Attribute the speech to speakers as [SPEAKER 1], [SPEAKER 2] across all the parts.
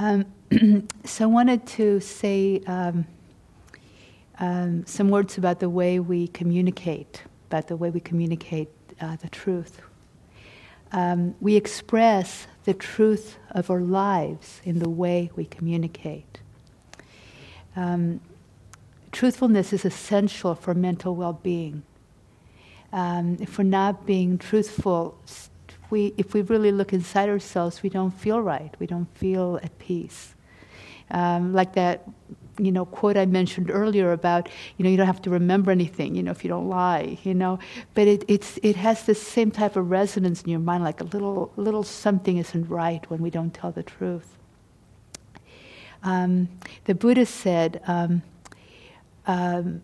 [SPEAKER 1] Um, so I wanted to say um, um, some words about the way we communicate, about the way we communicate uh, the truth. Um, we express the truth of our lives in the way we communicate. Um, truthfulness is essential for mental well being. Um, if we're not being truthful, we, if we really look inside ourselves, we don't feel right. We don't feel at peace. Um, like that, you know, quote I mentioned earlier about, you know, you don't have to remember anything, you know, if you don't lie, you know. But it, it's, it has the same type of resonance in your mind, like a little, little something isn't right when we don't tell the truth. Um, the Buddha said, um, um,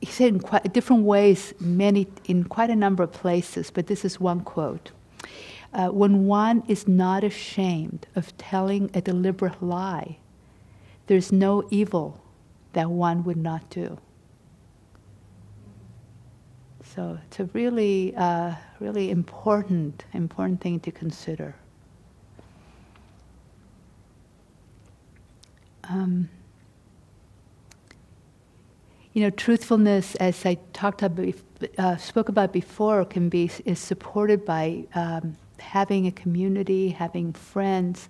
[SPEAKER 1] he said in quite different ways, many in quite a number of places, but this is one quote uh, when one is not ashamed of telling a deliberate lie, there's no evil that one would not do. So it's a really, uh, really important, important thing to consider. Um, you know, truthfulness, as I talked about, uh, spoke about before, can be is supported by um, having a community, having friends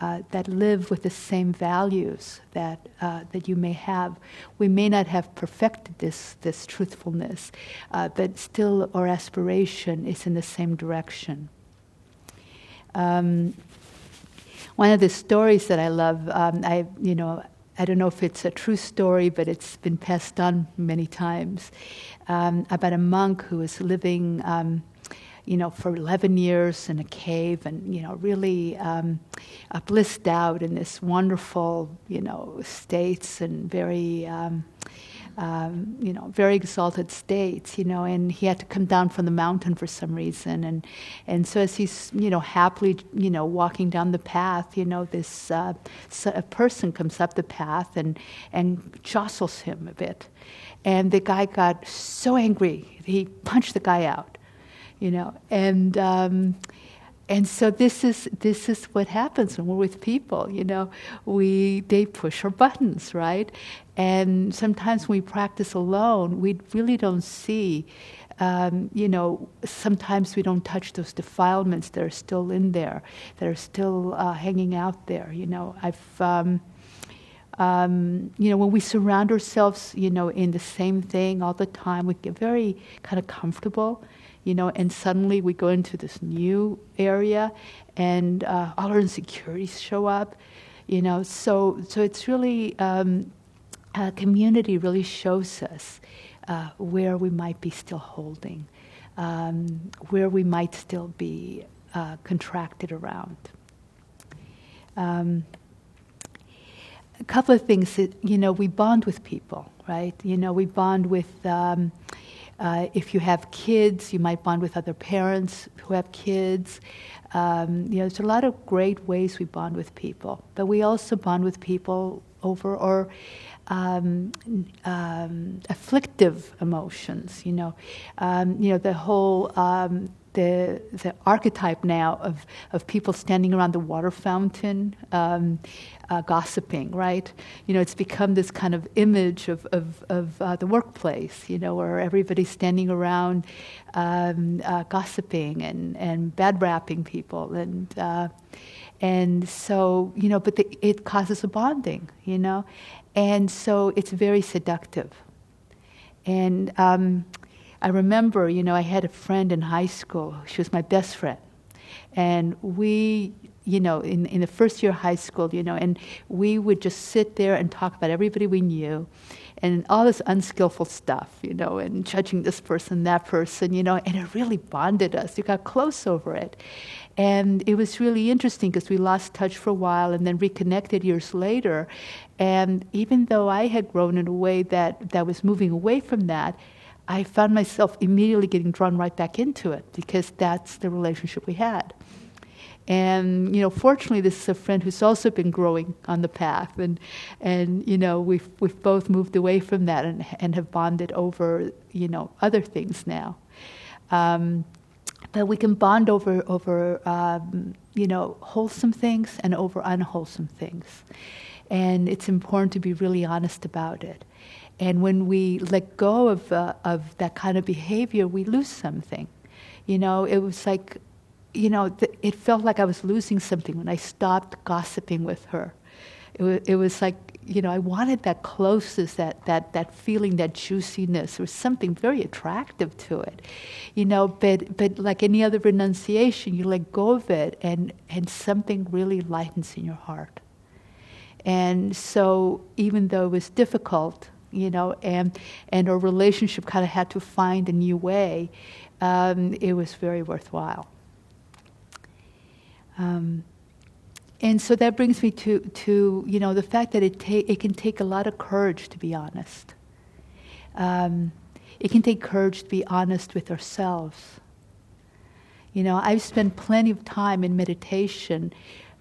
[SPEAKER 1] uh, that live with the same values that, uh, that you may have. We may not have perfected this, this truthfulness, uh, but still our aspiration is in the same direction. Um, one of the stories that I love, um, I, you know, I don't know if it's a true story, but it's been passed on many times, um, about a monk who was living um, you know, for 11 years in a cave and, you know, really um, blissed out in this wonderful, you know, states and very, um, you know, very exalted states, you know, and he had to come down from the mountain for some reason. And, and so as he's, you know, happily, you know, walking down the path, you know, this uh, a person comes up the path and, and jostles him a bit. And the guy got so angry, he punched the guy out you know, and um, and so this is this is what happens when we're with people. You know, we they push our buttons, right? And sometimes when we practice alone, we really don't see. Um, you know, sometimes we don't touch those defilements that are still in there, that are still uh, hanging out there. You know, I've. Um, um, you know, when we surround ourselves, you know, in the same thing all the time, we get very kind of comfortable you know, and suddenly we go into this new area and uh, all our insecurities show up, you know. So, so it's really, um, community really shows us uh, where we might be still holding, um, where we might still be uh, contracted around. Um, a couple of things that, you know, we bond with people, right? You know, we bond with. Um, uh, if you have kids, you might bond with other parents who have kids. Um, you know, there's a lot of great ways we bond with people, but we also bond with people over or um, um, afflictive emotions. You know, um, you know the whole um, the the archetype now of of people standing around the water fountain. Um, uh, gossiping, right? You know, it's become this kind of image of, of, of uh, the workplace, you know, where everybody's standing around um, uh, gossiping and, and bad rapping people. And, uh, and so, you know, but the, it causes a bonding, you know? And so it's very seductive. And um, I remember, you know, I had a friend in high school. She was my best friend. And we you know, in, in the first year of high school, you know, and we would just sit there and talk about everybody we knew and all this unskillful stuff, you know, and judging this person, that person, you know, and it really bonded us. We got close over it. And it was really interesting because we lost touch for a while and then reconnected years later. And even though I had grown in a way that, that was moving away from that, I found myself immediately getting drawn right back into it because that's the relationship we had. And you know, fortunately, this is a friend who's also been growing on the path, and and you know, we've we've both moved away from that and and have bonded over you know other things now. Um, but we can bond over over um, you know wholesome things and over unwholesome things, and it's important to be really honest about it. And when we let go of uh, of that kind of behavior, we lose something. You know, it was like you know, th- it felt like I was losing something when I stopped gossiping with her. It, w- it was like, you know, I wanted that closeness, that, that, that feeling, that juiciness. There was something very attractive to it, you know, but, but like any other renunciation, you let go of it and, and something really lightens in your heart. And so, even though it was difficult, you know, and, and our relationship kind of had to find a new way, um, it was very worthwhile. Um, and so that brings me to, to you know the fact that it ta- it can take a lot of courage to be honest. Um, it can take courage to be honest with ourselves. You know, I've spent plenty of time in meditation,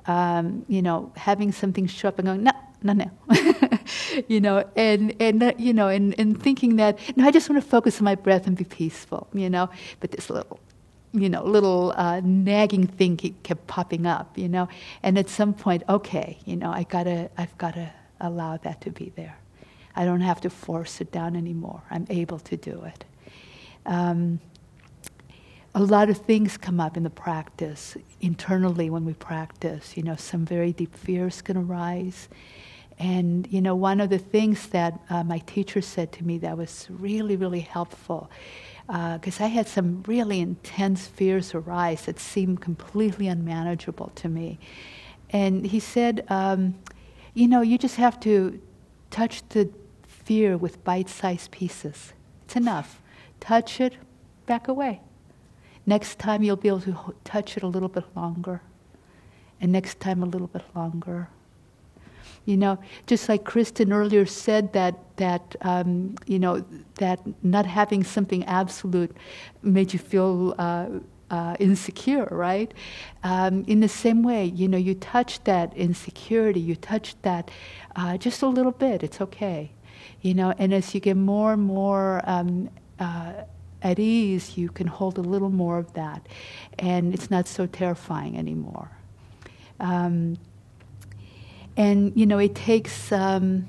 [SPEAKER 1] um, you know, having something show up and going, no, no, no, you know, and and uh, you know, and, and thinking that no, I just want to focus on my breath and be peaceful, you know, but this little you know, little uh, nagging thing kept popping up, you know. And at some point, okay, you know, I gotta, I've got to allow that to be there. I don't have to force it down anymore. I'm able to do it. Um, a lot of things come up in the practice internally when we practice. You know, some very deep fears can arise. And, you know, one of the things that uh, my teacher said to me that was really, really helpful because uh, I had some really intense fears arise that seemed completely unmanageable to me. And he said, um, You know, you just have to touch the fear with bite sized pieces. It's enough. Touch it, back away. Next time you'll be able to touch it a little bit longer. And next time a little bit longer. You know, just like Kristen earlier said that that um, you know that not having something absolute made you feel. Uh, uh, insecure, right? Um, in the same way, you know, you touch that insecurity, you touch that uh, just a little bit, it's okay. You know, and as you get more and more um, uh, at ease, you can hold a little more of that, and it's not so terrifying anymore. Um, and, you know, it takes um,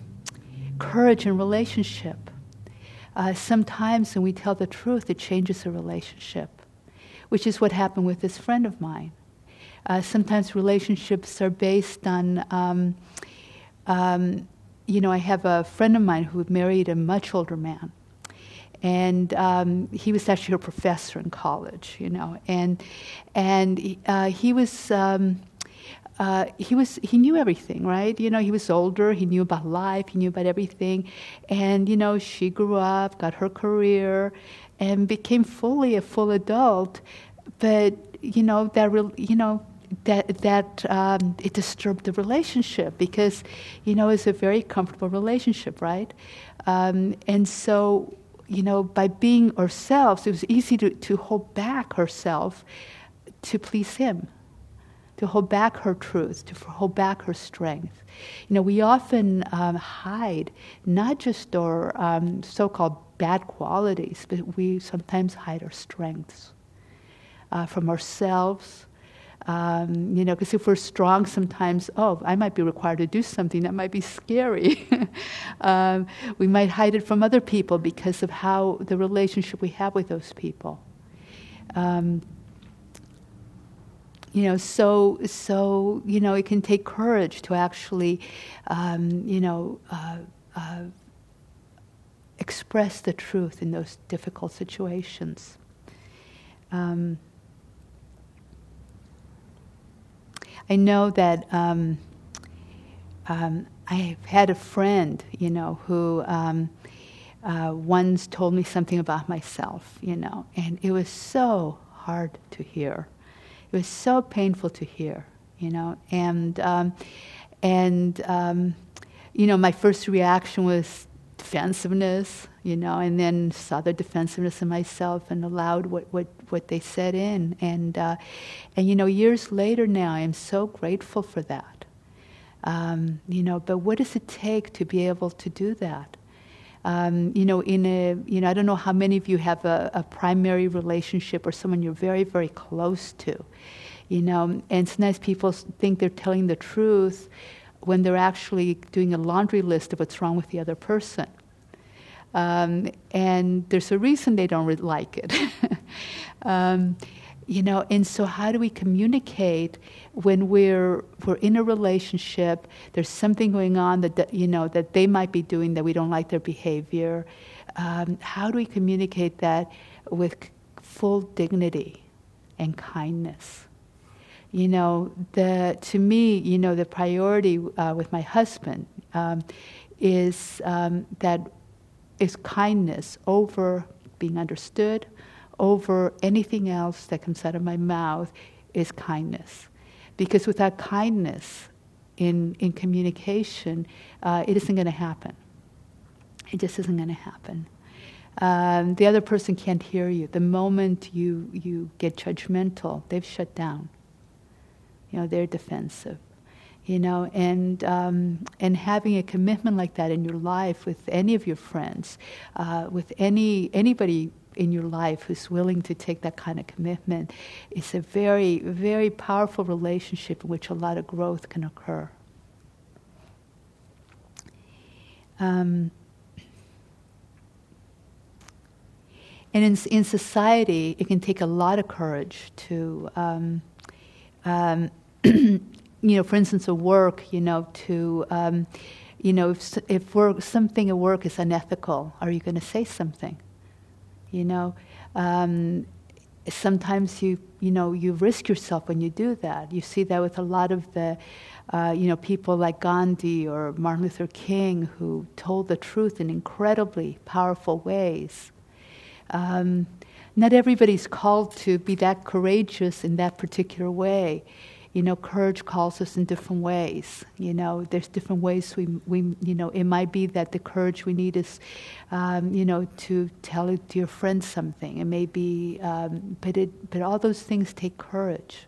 [SPEAKER 1] courage in relationship. Uh, sometimes when we tell the truth, it changes a relationship, which is what happened with this friend of mine. Uh, sometimes relationships are based on, um, um, you know, I have a friend of mine who married a much older man. And um, he was actually a professor in college, you know, and and uh, he was um, uh, he was he knew everything, right? You know, he was older. He knew about life. He knew about everything, and you know, she grew up, got her career, and became fully a full adult. But you know that real, you know, that that um, it disturbed the relationship because you know it's a very comfortable relationship, right? Um, and so you know by being ourselves, it was easy to, to hold back herself to please him, to hold back her truth, to hold back her strength. You know, we often um, hide not just our um, so-called bad qualities, but we sometimes hide our strengths uh, from ourselves. Um, you know, because if we're strong, sometimes, oh, I might be required to do something that might be scary. um, we might hide it from other people because of how the relationship we have with those people. Um, you know, so so you know, it can take courage to actually, um, you know. Uh, uh, express the truth in those difficult situations. Um, I know that um, um, I've had a friend, you know, who um, uh, once told me something about myself, you know, and it was so hard to hear. It was so painful to hear, you know, and um, and um, you know, my first reaction was defensiveness, you know, and then saw the defensiveness in myself and allowed what, what, what they said in. And, uh, and, you know, years later now, I am so grateful for that. Um, you know, but what does it take to be able to do that? Um, you know, in a, you know, I don't know how many of you have a, a primary relationship or someone you're very, very close to, you know, and sometimes people think they're telling the truth when they're actually doing a laundry list of what's wrong with the other person. Um, and there's a reason they don't really like it. um, you know, and so how do we communicate when we're we're in a relationship? There's something going on that you know that they might be doing that we don't like their behavior. Um, how do we communicate that with full dignity and kindness? You know, the to me, you know, the priority uh, with my husband um, is um, that is kindness over being understood, over anything else that comes out of my mouth is kindness. Because without kindness in, in communication, uh, it isn't going to happen. It just isn't going to happen. Um, the other person can't hear you. The moment you, you get judgmental, they've shut down. You know, they're defensive you know, and um, and having a commitment like that in your life with any of your friends, uh, with any anybody in your life who's willing to take that kind of commitment, it's a very very powerful relationship in which a lot of growth can occur. Um, and in, in society, it can take a lot of courage to um, um, you know, for instance, a work, you know, to, um, you know, if, if work, something at work is unethical, are you going to say something? You know, um, sometimes you, you know, you risk yourself when you do that. You see that with a lot of the, uh, you know, people like Gandhi or Martin Luther King who told the truth in incredibly powerful ways. Um, not everybody's called to be that courageous in that particular way you know, courage calls us in different ways. You know, there's different ways we, we you know, it might be that the courage we need is, um, you know, to tell your friend something. It may be, um, but, it, but all those things take courage.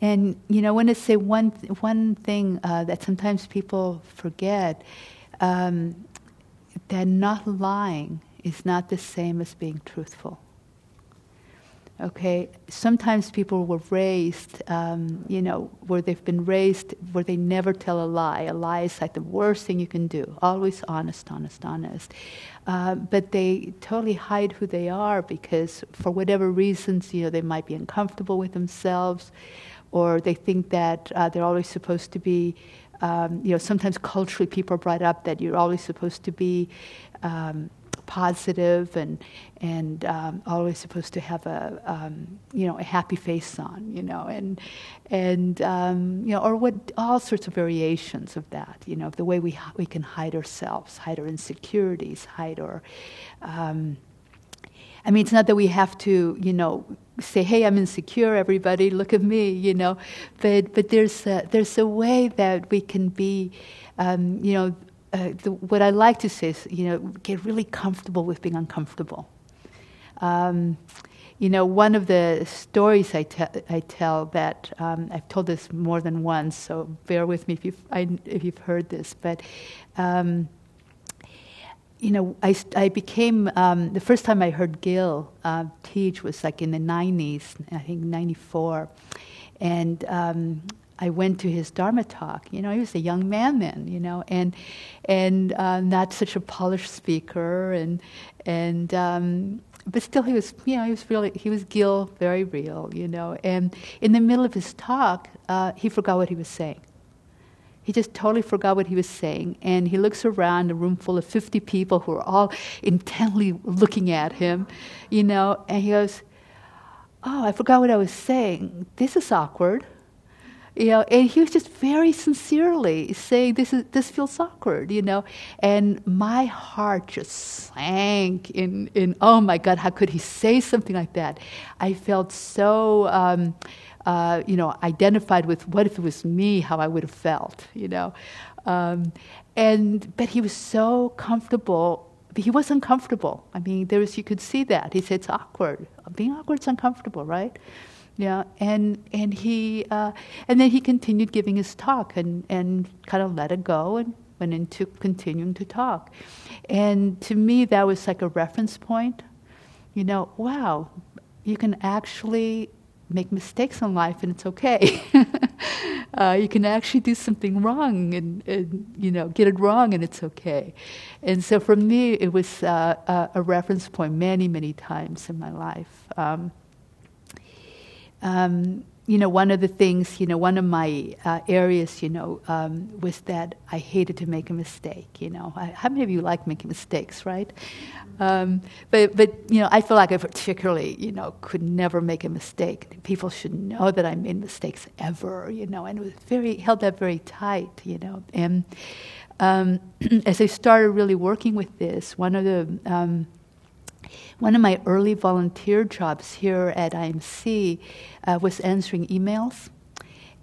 [SPEAKER 1] And you know, I want to say one th- one thing uh, that sometimes people forget: um, that not lying is not the same as being truthful. Okay, sometimes people were raised, um, you know, where they've been raised where they never tell a lie. A lie is like the worst thing you can do. Always honest, honest, honest. Uh, but they totally hide who they are because, for whatever reasons, you know, they might be uncomfortable with themselves, or they think that uh, they're always supposed to be. Um, you know, sometimes culturally people are brought up that you're always supposed to be. Um, positive and and um, always supposed to have a um, you know a happy face on you know and and um, you know or what all sorts of variations of that you know the way we we can hide ourselves hide our insecurities hide our um, I mean, it's not that we have to, you know, say, "Hey, I'm insecure. Everybody, look at me," you know. But but there's a, there's a way that we can be, um, you know. Uh, the, what I like to say is, you know, get really comfortable with being uncomfortable. Um, you know, one of the stories I, te- I tell that um, I've told this more than once, so bear with me if you've, I, if you've heard this, but um, you know, I, I became, um, the first time I heard Gil uh, teach was like in the 90s, I think 94. And um, I went to his Dharma talk. You know, he was a young man then, you know, and, and uh, not such a polished speaker. And, and um, but still he was, you know, he was really, he was Gil, very real, you know. And in the middle of his talk, uh, he forgot what he was saying. He just totally forgot what he was saying. And he looks around a room full of 50 people who are all intently looking at him, you know, and he goes, Oh, I forgot what I was saying. This is awkward. You know, and he was just very sincerely saying, "This is this feels awkward," you know, and my heart just sank in in. Oh my God, how could he say something like that? I felt so. Um, uh, you know, identified with what if it was me, how I would have felt, you know. Um, and but he was so comfortable. He was uncomfortable. I mean, there was you could see that. He said it's awkward. Being awkward is uncomfortable, right? Yeah, and and he uh, and then he continued giving his talk and and kind of let it go and went into continuing to talk. And to me, that was like a reference point. You know, wow, you can actually make mistakes in life and it's okay. uh, you can actually do something wrong and, and, you know get it wrong and it's okay. And so for me, it was uh, a, a, reference point many many times in my life. Um, um, you know, one of the things, you know, one of my uh, areas, you know, um, was that I hated to make a mistake. You know, I, how many of you like making mistakes, right? Um, but, but you know, I feel like I particularly, you know, could never make a mistake. People should know that I made mistakes ever, you know, and it was very held that very tight, you know. And um, as I started really working with this, one of the um, one of my early volunteer jobs here at IMC uh, was answering emails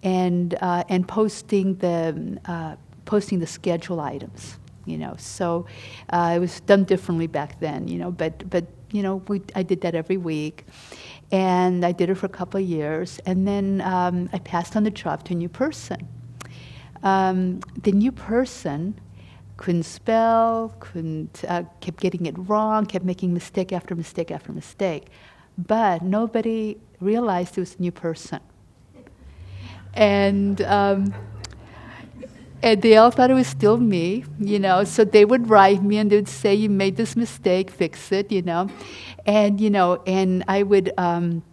[SPEAKER 1] and uh, and posting the uh, posting the schedule items you know. So uh, it was done differently back then, you know. But but you know, we I did that every week, and I did it for a couple of years, and then um, I passed on the job to a new person. Um, the new person couldn't spell, couldn't uh, kept getting it wrong, kept making mistake after mistake after mistake, but nobody realized it was a new person. And um, and they all thought it was still me, you know. So they would write me and they would say, "You made this mistake, fix it," you know. And you know, and I would um,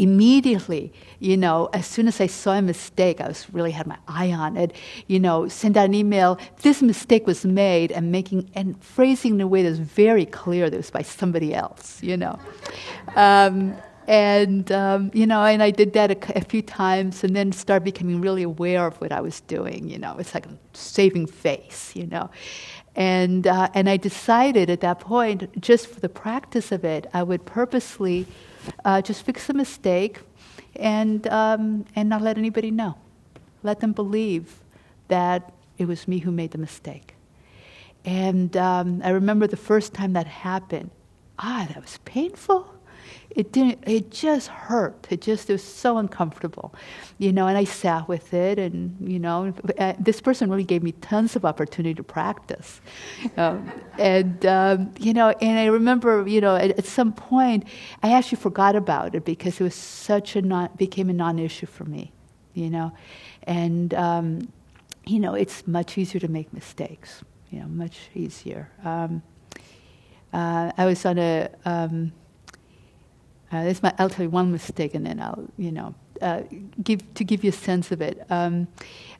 [SPEAKER 1] immediately, you know, as soon as I saw a mistake, I was really had my eye on it. You know, send out an email. This mistake was made, and making and phrasing in a way that's very clear that it was by somebody else. You know. Um, and um, you know, and I did that a, a, few times, and then started becoming really aware of what I was doing. You know, it's like saving face. You know, and uh, and I decided at that point, just for the practice of it, I would purposely uh, just fix a mistake, and um, and not let anybody know, let them believe that it was me who made the mistake. And um, I remember the first time that happened. Ah, that was painful it didn't it just hurt. It just it was so uncomfortable you know and i sat with it and you know uh, this person really gave me tons of opportunity to practice. Um, and um, you know and i remember you know at, at, some point i actually forgot about it because it was such a non became a non-issue for me you know. And um, you know it's much easier to make mistakes you know much easier. Um, uh, i was on a um, uh, I'll tell you one mistake, and then I'll, you know, uh, give to give you a sense of it. Um,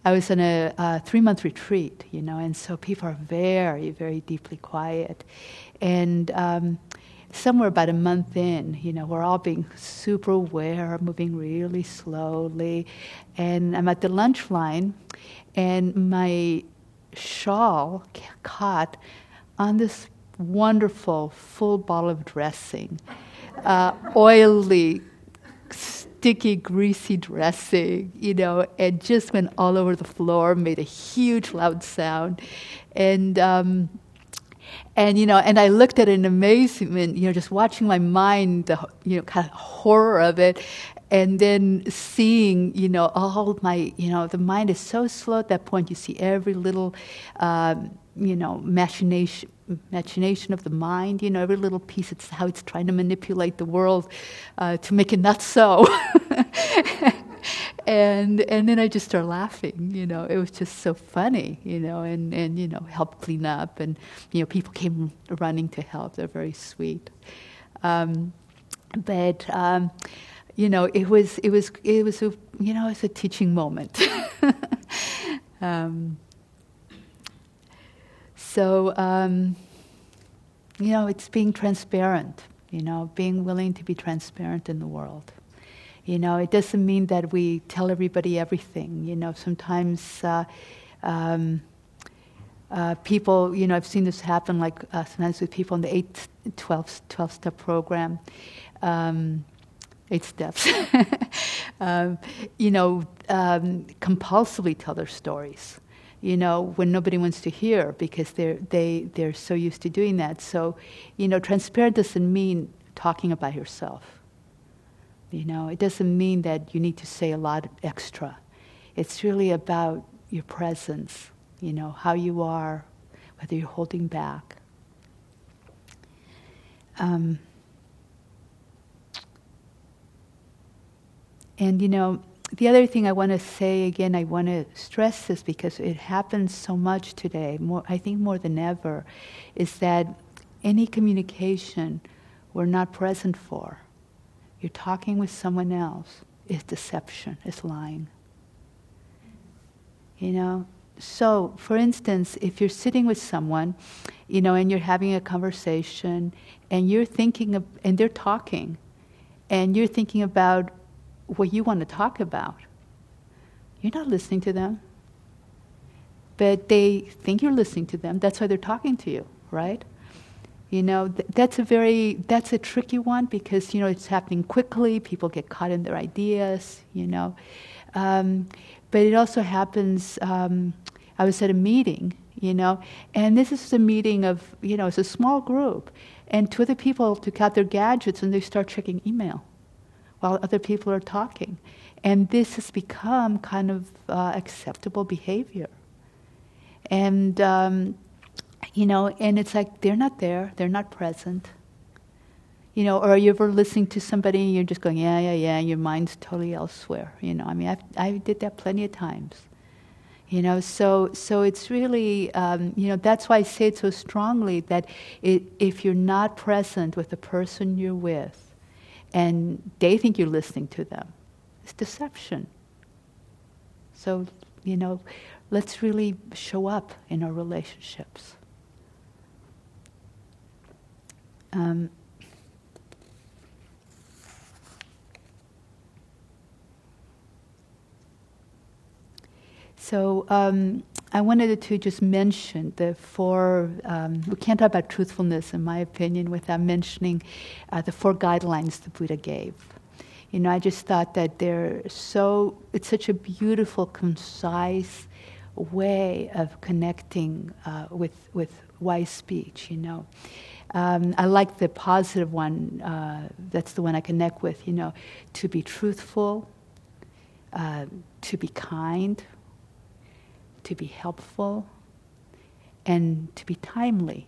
[SPEAKER 1] I was on a, a three-month retreat, you know, and so people are very, very deeply quiet, and um, somewhere about a month in, you know, we're all being super aware, moving really slowly, and I'm at the lunch line, and my shawl caught on this wonderful full bottle of dressing, uh, oily, sticky, greasy dressing, you know, and just went all over the floor, made a huge loud sound. And, um, and you know, and I looked at it in amazement, you know, just watching my mind, the you know, kind of horror of it, and then seeing, you know, all my, you know, the mind is so slow at that point. You see every little, um, you know, machination, machination of the mind. You know, every little piece. It's how it's trying to manipulate the world uh, to make it not so. and and then I just started laughing. You know, it was just so funny. You know, and and you know, helped clean up, and you know, people came running to help. They're very sweet. Um, but um, you know, it was it was it was a you know, it's a teaching moment. um, so um, you know, it's being transparent. You know, being willing to be transparent in the world. You know, it doesn't mean that we tell everybody everything. You know, sometimes uh, um, uh, people, you know, I've seen this happen like uh, sometimes with people in the 8, 12, 12 step program, um, eight steps, um, you know, um, compulsively tell their stories. You know, when nobody wants to hear because they're, they, they're so used to doing that. So, you know, transparent doesn't mean talking about yourself you know, it doesn't mean that you need to say a lot extra. It's really about your presence, you know, how you are, whether you're holding back. Um, and you know, the other thing I want to say again, I want to stress this because it happens so much today, more, I think more than ever, is that any communication we're not present for you're talking with someone else is deception, is lying. You know? So, for instance, if you're sitting with someone, you know, and you're having a conversation and you're thinking of, and they're talking, and you're thinking about what you want to talk about, you're not listening to them. But they think you're listening to them. That's why they're talking to you, right? You know, th- that's a very that's a tricky one because you know it's happening quickly. People get caught in their ideas. You know, um, but it also happens. Um, I was at a meeting, you know, and this is a meeting of you know it's a small group, and two other people took out their gadgets and they start checking email, while other people are talking, and this has become kind of uh, acceptable behavior, and. Um, you know, and it's like they're not there, they're not present. You know, or are you ever listening to somebody and you're just going, yeah, yeah, yeah, and your mind's totally elsewhere. You know, I mean, I've, I did that plenty of times. You know, so so it's really, um, you know, that's why I say it so strongly that it, if you're not present with the person you're with, and they think you're listening to them, it's deception. So, you know, let's really show up in our relationships. Um, so um, I wanted to just mention the four, um, we can't talk about truthfulness, in my opinion, without mentioning uh, the four guidelines the Buddha gave. You know, I just thought that they're so, it's such a beautiful, concise way of connecting uh, with, with wise speech, you know. Um, I like the positive one. Uh, that's the one I connect with. You know, to be truthful, uh, to be kind, to be helpful, and to be timely.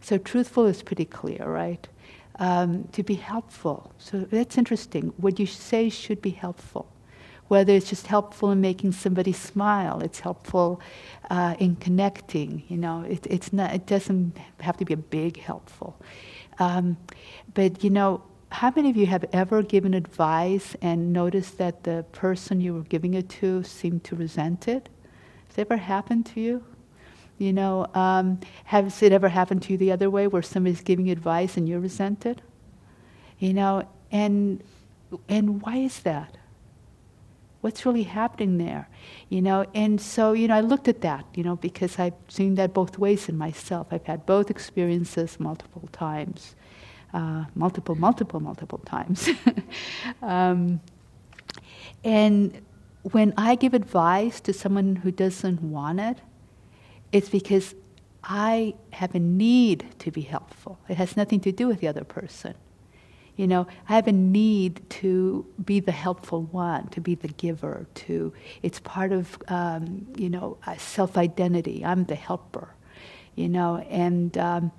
[SPEAKER 1] So truthful is pretty clear, right? Um, to be helpful. So that's interesting. What you say should be helpful whether it's just helpful in making somebody smile, it's helpful uh, in connecting. You know, it, it's not. It doesn't have to be a big helpful. Um, but you know, how many of you have ever given advice and noticed that the person you were giving it to seemed to resent it? Has it ever happened to you? You know, um, has it ever happened to you the other way, where somebody's giving you advice and you're it? You know, and and why is that? What's really happening there? You know, and so, you know, I looked at that, you know, because I've seen that both ways in myself. I've had both experiences multiple times. Uh, multiple, multiple, multiple times. um, and when I give advice to someone who doesn't want it, it's because I have a need to be helpful. It has nothing to do with the other person. You know, I have a need to be the helpful one, to be the giver. To it's part of um, you know self identity. I'm the helper. You know, and um,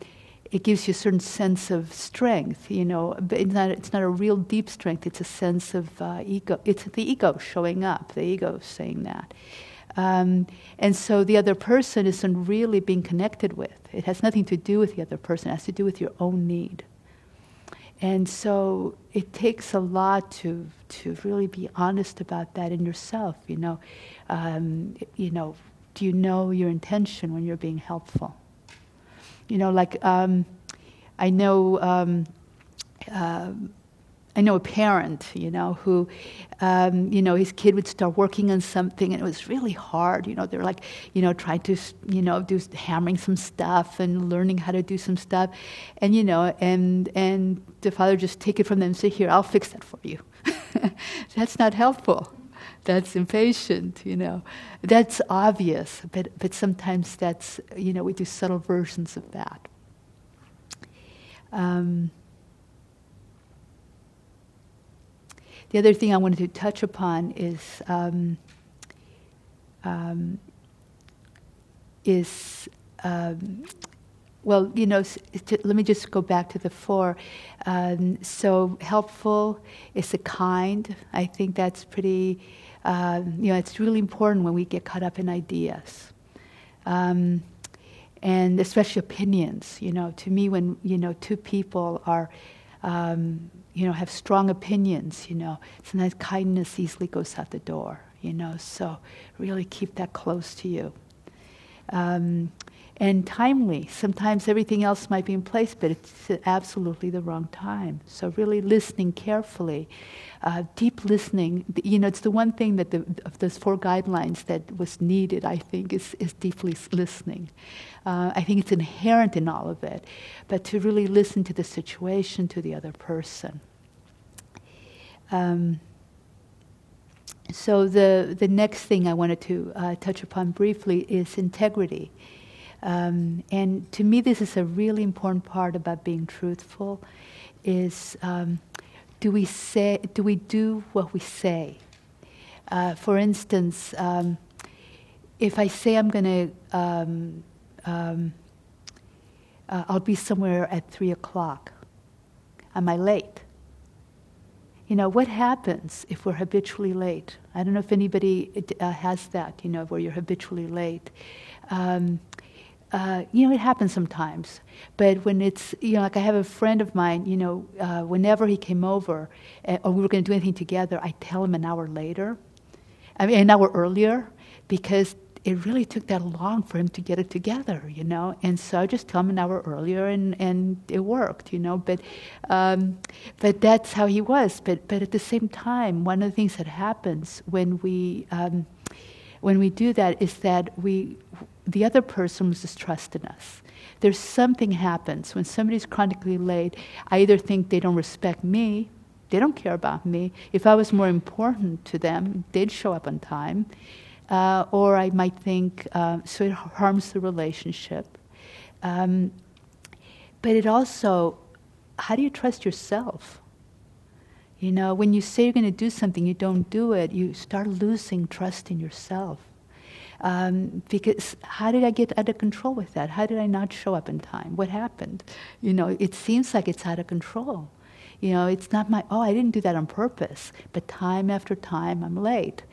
[SPEAKER 1] it gives you a certain sense of strength. You know, but it's not it's not a real deep strength. It's a sense of uh, ego. It's the ego showing up. The ego saying that. Um, and so the other person isn't really being connected with. It has nothing to do with the other person, it has to do with your own need. And so it takes a lot to, to really be honest about that in yourself. You know, um, you know, do you know your intention when you're being helpful? You know, like um, I know. Um, uh, I know a parent, you know, who, um, you know, his kid would start working on something and it was really hard. You know, they're like, you know, trying to, you know, do hammering some stuff and learning how to do some stuff, and you know, and and the father just take it from them and say, "Here, I'll fix that for you." That's not helpful. That's impatient, you know. That's obvious, but but sometimes that's, you know, we do subtle versions of that. Um, The other thing I wanted to touch upon is um, um, is um, well, you know, to, let me just go back to the four. Um, so helpful is a kind. I think that's pretty. Uh, you know, it's really important when we get caught up in ideas. Um, and especially opinions, you know, to me, when you know two people are um, you know, have strong opinions, you know. Sometimes kindness easily goes out the door, you know. So really keep that close to you. Um, and timely. Sometimes everything else might be in place, but it's absolutely the wrong time. So really listening carefully, uh, deep listening. You know, it's the one thing that the, of those four guidelines that was needed. I think is is deeply listening. Uh, I think it's inherent in all of it, but to really listen to the situation, to the other person. Um, so the the next thing I wanted to uh, touch upon briefly is integrity. Um, and to me, this is a really important part about being truthful. Is um, do we say do we do what we say? Uh, for instance, um, if I say I'm going to, um, um, uh, I'll be somewhere at three o'clock. Am I late? You know, what happens if we're habitually late? I don't know if anybody uh, has that, you know, where you're habitually late. Um, uh, you know, it happens sometimes. But when it's, you know, like I have a friend of mine, you know, uh, whenever he came over uh, or we were going to do anything together, I tell him an hour later, I mean, an hour earlier, because it really took that long for him to get it together, you know. And so I just him an hour earlier, and, and it worked, you know. But um, but that's how he was. But but at the same time, one of the things that happens when we um, when we do that is that we the other person loses trust in us. There's something happens when somebody's chronically late. I either think they don't respect me, they don't care about me. If I was more important to them, they'd show up on time. Uh, or I might think, uh, so it harms the relationship. Um, but it also, how do you trust yourself? You know, when you say you're going to do something, you don't do it, you start losing trust in yourself. Um, because how did I get out of control with that? How did I not show up in time? What happened? You know, it seems like it's out of control. You know, it's not my, oh, I didn't do that on purpose, but time after time I'm late.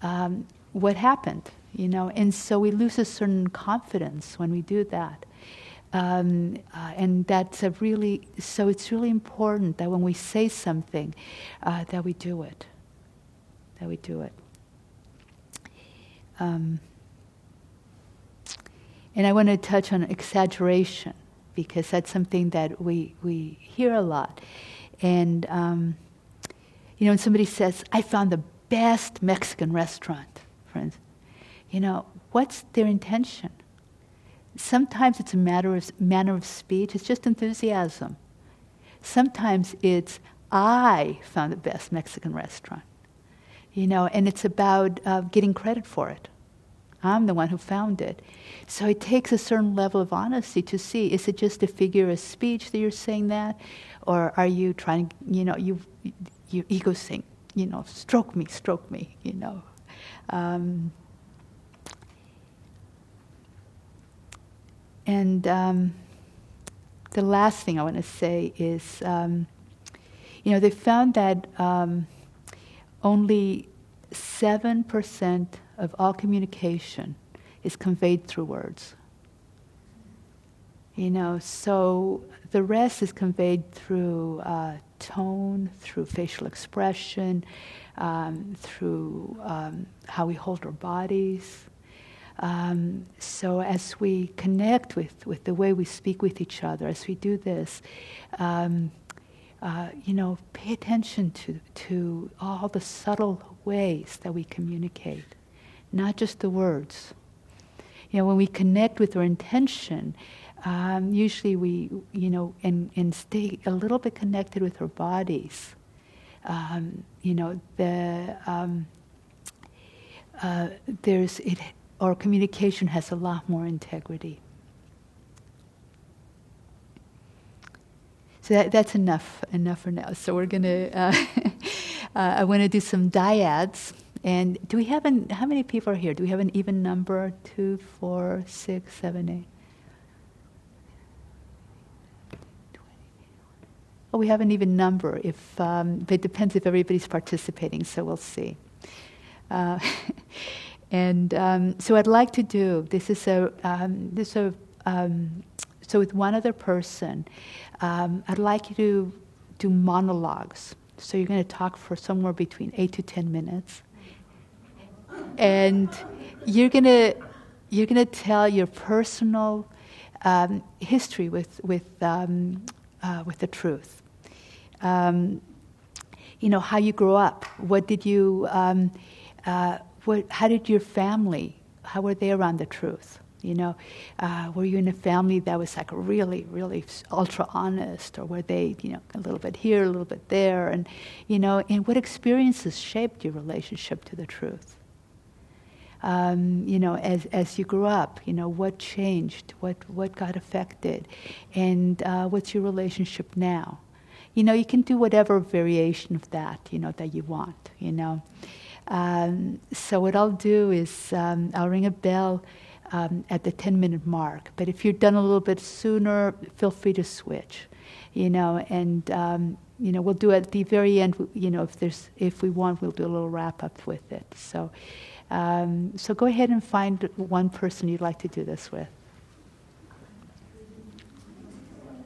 [SPEAKER 1] Um, what happened? You know, and so we lose a certain confidence when we do that. Um, uh, and that's a really so it's really important that when we say something uh, that we do it that we do it um, and I want to touch on exaggeration because that's something that we, we hear a lot. And, um, you know, when somebody says, I found the best Mexican restaurant, friends. You know, what's their intention? Sometimes it's a matter of manner of speech, it's just enthusiasm. Sometimes it's I found the best Mexican restaurant. You know, and it's about uh, getting credit for it. I'm the one who found it. So it takes a certain level of honesty to see is it just a figure of speech that you're saying that? Or are you trying, you know, you, you ego sing, you know, stroke me, stroke me, you know. Um, and um, the last thing I want to say is, um, you know, they found that um, only 7% of all communication is conveyed through words. You know, so the rest is conveyed through uh, tone, through facial expression, um, through um, how we hold our bodies. Um, so as we connect with, with the way we speak with each other, as we do this, um, uh, you know, pay attention to, to all the subtle ways that we communicate, not just the words. You know, when we connect with our intention, um, usually we, you know, and, and stay a little bit connected with our bodies. Um, you know, the um, uh, there's it. Our communication has a lot more integrity. So that, that's enough, enough for now. So we're gonna. Uh, uh, I want to do some dyads. And do we have an? How many people are here? Do we have an even number? Two, four, six, seven, eight. Oh, we have an even number. If um, it depends if everybody's participating, so we'll see. Uh, and um, so, I'd like to do this is a um, this is a um, so with one other person, um, I'd like you to do monologues. So you're going to talk for somewhere between eight to ten minutes, and you're going to you're going to tell your personal um, history with with uh, with the truth. Um, you know how you grew up. What did you? Um, uh, what? How did your family? How were they around the truth? You know, uh, were you in a family that was like really, really ultra honest, or were they, you know, a little bit here, a little bit there, and you know, and what experiences shaped your relationship to the truth? Um, you know, as as you grew up, you know, what changed, what what got affected, and uh, what's your relationship now? You know, you can do whatever variation of that, you know, that you want. You know, um, so what I'll do is um, I'll ring a bell um, at the 10 minute mark. But if you're done a little bit sooner, feel free to switch, you know, and, um, you know, we'll do at the very end, you know, if there's, if we want, we'll do a little wrap up with it. So, um, so go ahead and find one person you'd like to do this with.